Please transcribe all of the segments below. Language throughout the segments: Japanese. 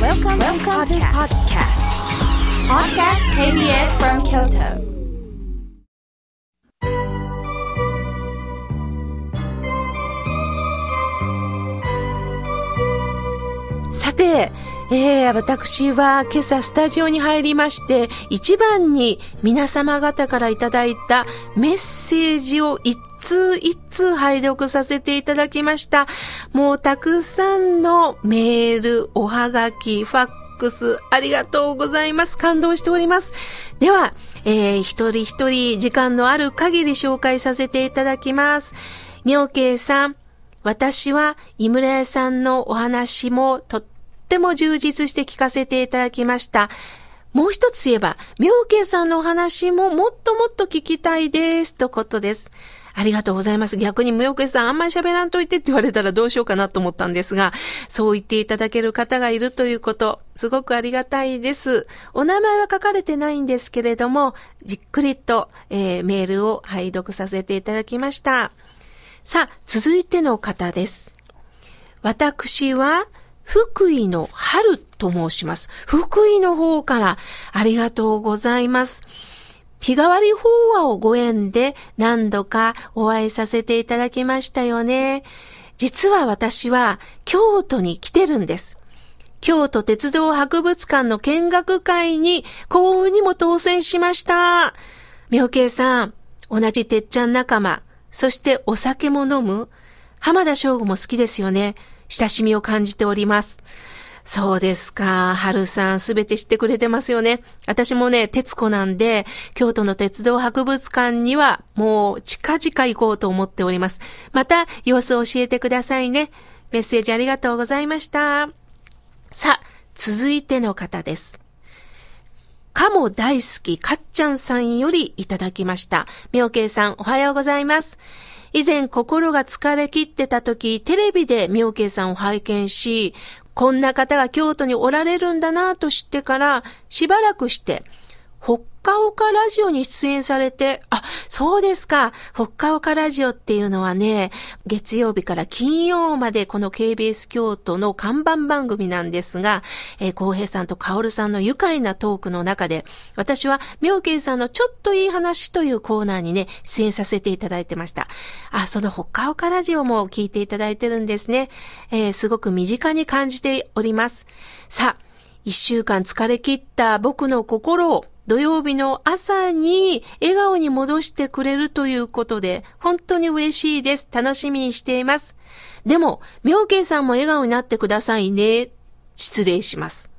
Welcome, Welcome to podcast. Podcast KBS from Kyoto. さて、えー、私は今朝スタジオに入りまして、一番に皆様方からいただいたメッセージを一通一通拝読させていただきました。もうたくさんのメール、おはがき、ファックス、ありがとうございます。感動しております。では、えー、一人一人時間のある限り紹介させていただきます。妙慶さん、私は井村屋さんのお話もとっても充実して聞かせていただきました。もう一つ言えば、妙慶さんのお話ももっともっと聞きたいです。とことです。ありがとうございます。逆に無けさんあんまり喋らんといてって言われたらどうしようかなと思ったんですが、そう言っていただける方がいるということ、すごくありがたいです。お名前は書かれてないんですけれども、じっくりと、えー、メールを拝読させていただきました。さあ、続いての方です。私は、福井の春と申します。福井の方からありがとうございます。日替わり法話をご縁で何度かお会いさせていただきましたよね。実は私は京都に来てるんです。京都鉄道博物館の見学会に幸運にも当選しました。妙慶さん、同じてっちゃん仲間、そしてお酒も飲む浜田省吾も好きですよね。親しみを感じております。そうですか。春さんすべて知ってくれてますよね。私もね、鉄子なんで、京都の鉄道博物館にはもう近々行こうと思っております。また様子を教えてくださいね。メッセージありがとうございました。さあ、続いての方です。かも大好きかっちゃんさんよりいただきました。みょうけいさん、おはようございます。以前心が疲れ切ってた時、テレビでみょうけいさんを拝見し、こんな方が京都におられるんだなと知ってから、しばらくして、ほっかおかラジオに出演されて、あ、そうですか。ほっかおかラジオっていうのはね、月曜日から金曜までこの KBS 京都の看板番組なんですが、えー、浩平さんと薫さんの愉快なトークの中で、私は妙慶さんのちょっといい話というコーナーにね、出演させていただいてました。あ、そのほっかおかラジオも聞いていただいてるんですね。えー、すごく身近に感じております。さあ、一週間疲れ切った僕の心を土曜日の朝に笑顔に戻してくれるということで、本当に嬉しいです。楽しみにしています。でも、妙慶さんも笑顔になってくださいね。失礼します。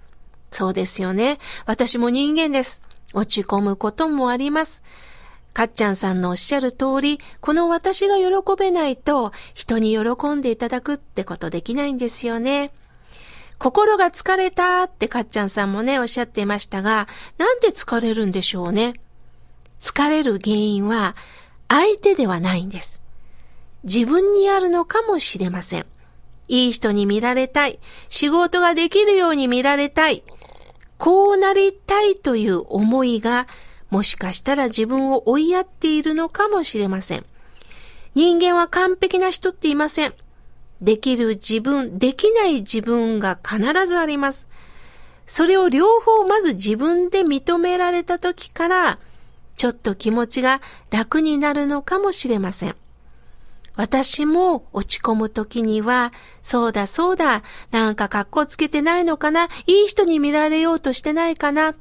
そうですよね。私も人間です。落ち込むこともあります。かっちゃんさんのおっしゃる通り、この私が喜べないと人に喜んでいただくってことできないんですよね。心が疲れたってかっちゃんさんもね、おっしゃっていましたが、なんで疲れるんでしょうね？疲れる原因は相手ではないんです。自分にあるのかもしれません。いい人に見られたい。仕事ができるように見られたい。こうなりたいという思いが、もしかしたら自分を追いやっているのかもしれません。人間は完璧な人っていません。できる自分、できない自分が必ずあります。それを両方まず自分で認められた時から、ちょっと気持ちが楽になるのかもしれません。私も落ち込む時には、そうだそうだ、なんか格好つけてないのかな、いい人に見られようとしてないかな。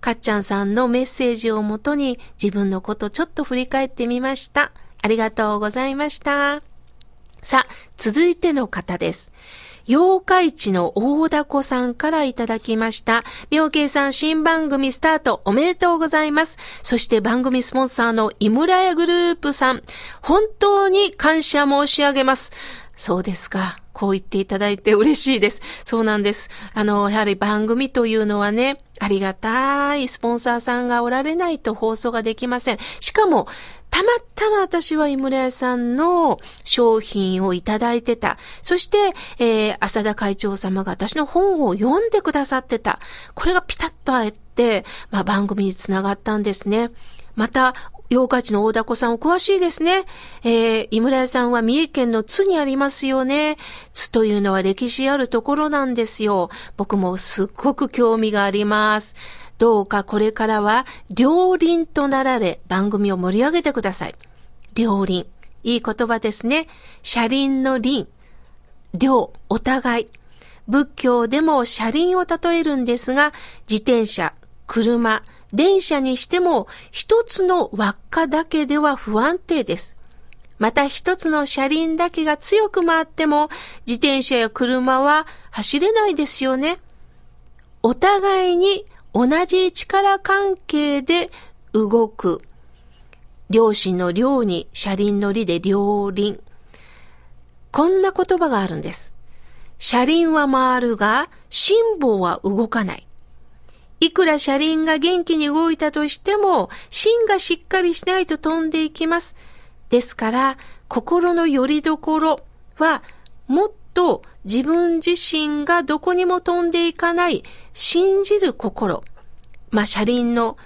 かっちゃんさんのメッセージをもとに自分のことちょっと振り返ってみました。ありがとうございました。さあ、続いての方です。妖怪地の大田子さんからいただきました。妙慶さん新番組スタートおめでとうございます。そして番組スポンサーの井村屋グループさん、本当に感謝申し上げます。そうですか。こう言っていただいて嬉しいです。そうなんです。あの、やはり番組というのはね、ありがたいスポンサーさんがおられないと放送ができません。しかも、たまたま私は井村屋さんの商品をいただいてた。そして、えー、浅田会長様が私の本を読んでくださってた。これがピタッとあえて、まあ、番組につながったんですね。また、八日市の大凧さんお詳しいですね。えー、井村屋さんは三重県の津にありますよね。津というのは歴史あるところなんですよ。僕もすっごく興味があります。どうかこれからは両輪となられ番組を盛り上げてください。両輪。いい言葉ですね。車輪の輪。両、お互い。仏教でも車輪を例えるんですが、自転車、車、電車にしても一つの輪っかだけでは不安定です。また一つの車輪だけが強く回っても自転車や車は走れないですよね。お互いに同じ力関係で動く。両親の両に車輪の利で両輪。こんな言葉があるんです。車輪は回るが、辛抱は動かない。いくら車輪が元気に動いたとしても、芯がしっかりしないと飛んでいきます。ですから、心の拠り所は、もっと自分自身がどこにも飛んでいかない、信じる心。まあ、車輪の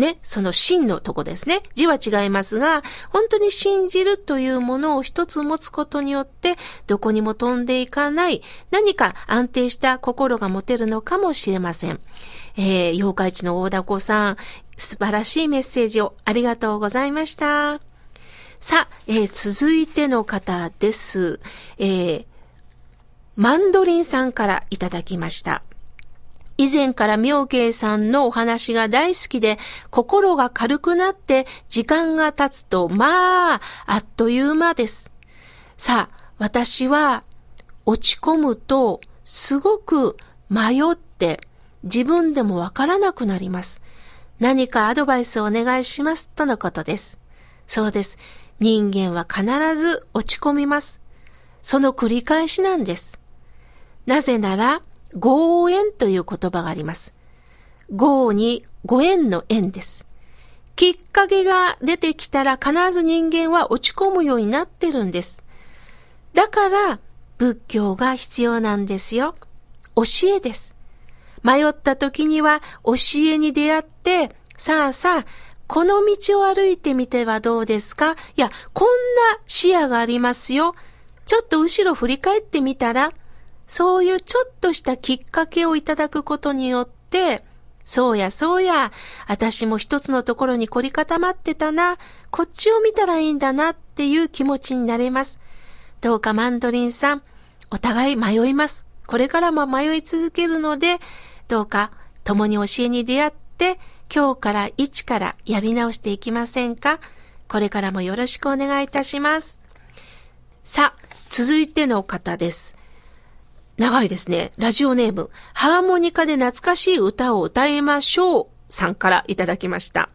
ね、その真のとこですね。字は違いますが、本当に信じるというものを一つ持つことによって、どこにも飛んでいかない、何か安定した心が持てるのかもしれません。えー、妖怪地の大凧さん、素晴らしいメッセージをありがとうございました。さあ、えー、続いての方です。えー、マンドリンさんからいただきました。以前から妙慶さんのお話が大好きで、心が軽くなって時間が経つと、まあ、あっという間です。さあ、私は落ち込むとすごく迷って自分でもわからなくなります。何かアドバイスをお願いしますとのことです。そうです。人間は必ず落ち込みます。その繰り返しなんです。なぜなら、合縁という言葉があります。合にご縁の縁です。きっかけが出てきたら必ず人間は落ち込むようになってるんです。だから仏教が必要なんですよ。教えです。迷った時には教えに出会って、さあさあ、この道を歩いてみてはどうですか？いや、こんな視野がありますよ。ちょっと後ろ振り返ってみたら、そういうちょっとしたきっかけをいただくことによって、そうやそうや、私も一つのところに凝り固まってたな、こっちを見たらいいんだなっていう気持ちになれます。どうかマンドリンさん、お互い迷います。これからも迷い続けるので、どうか共に教えに出会って、今日から一からやり直していきませんか？これからもよろしくお願いいたします。さあ、続いての方です。長いですね。ラジオネーム、ハーモニカで懐かしい歌を歌いましょうさんからいただきました。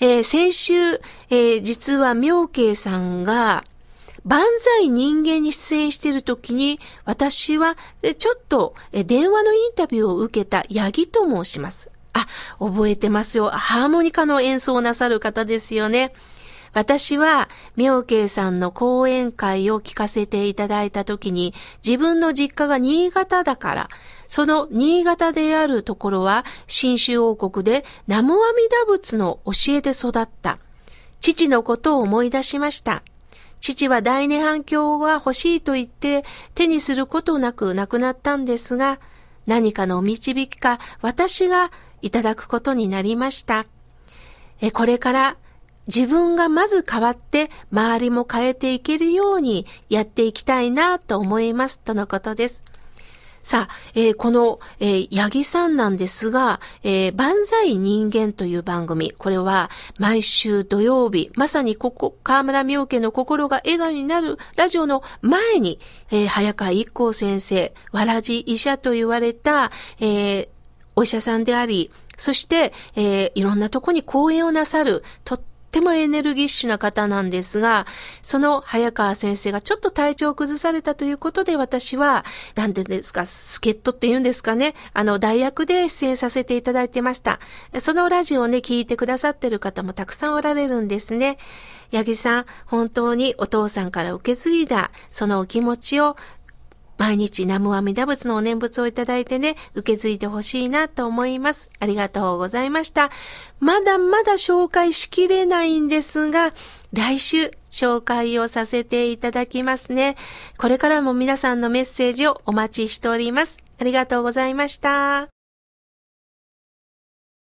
えー、先週、えー、実は妙慶さんが、万歳人間に出演している時に、私は、ちょっと、電話のインタビューを受けたヤギと申します。あ、覚えてますよ。ハーモニカの演奏をなさる方ですよね。私は、妙慶さんの講演会を聞かせていただいたときに、自分の実家が新潟だから、その新潟であるところは、新州王国で南無阿弥陀仏の教えで育った。父のことを思い出しました。父は大涅槃経が欲しいと言って手にすることなく亡くなったんですが、何かの導きか私がいただくことになりました。これから自分がまず変わって周りも変えていけるようにやっていきたいなと思いますとのことです。さあ、えー、この、えー、八木さんなんですが、えー、万歳人間という番組、これは毎週土曜日、まさにここ、河村明家の心が笑顔になるラジオの前に、えー、早川一光先生、わらじ医者と言われた、えー、お医者さんであり、そして、えー、いろんなとこに講演をなさる、とってもエネルギッシュな方なんですが、その早川先生がちょっと体調を崩されたということで私は、なんでですか、助っ人って言うんですかね、あの、代役で出演させていただいてました。そのラジオをね、聞いてくださってる方もたくさんおられるんですね。八木さん、本当にお父さんから受け継いだ、そのお気持ちを毎日南無阿弥陀仏のお念仏をいただいてね、受け継いでほしいなと思います。ありがとうございました。まだまだ紹介しきれないんですが、来週紹介をさせていただきますね。これからも皆さんのメッセージをお待ちしております。ありがとうございました。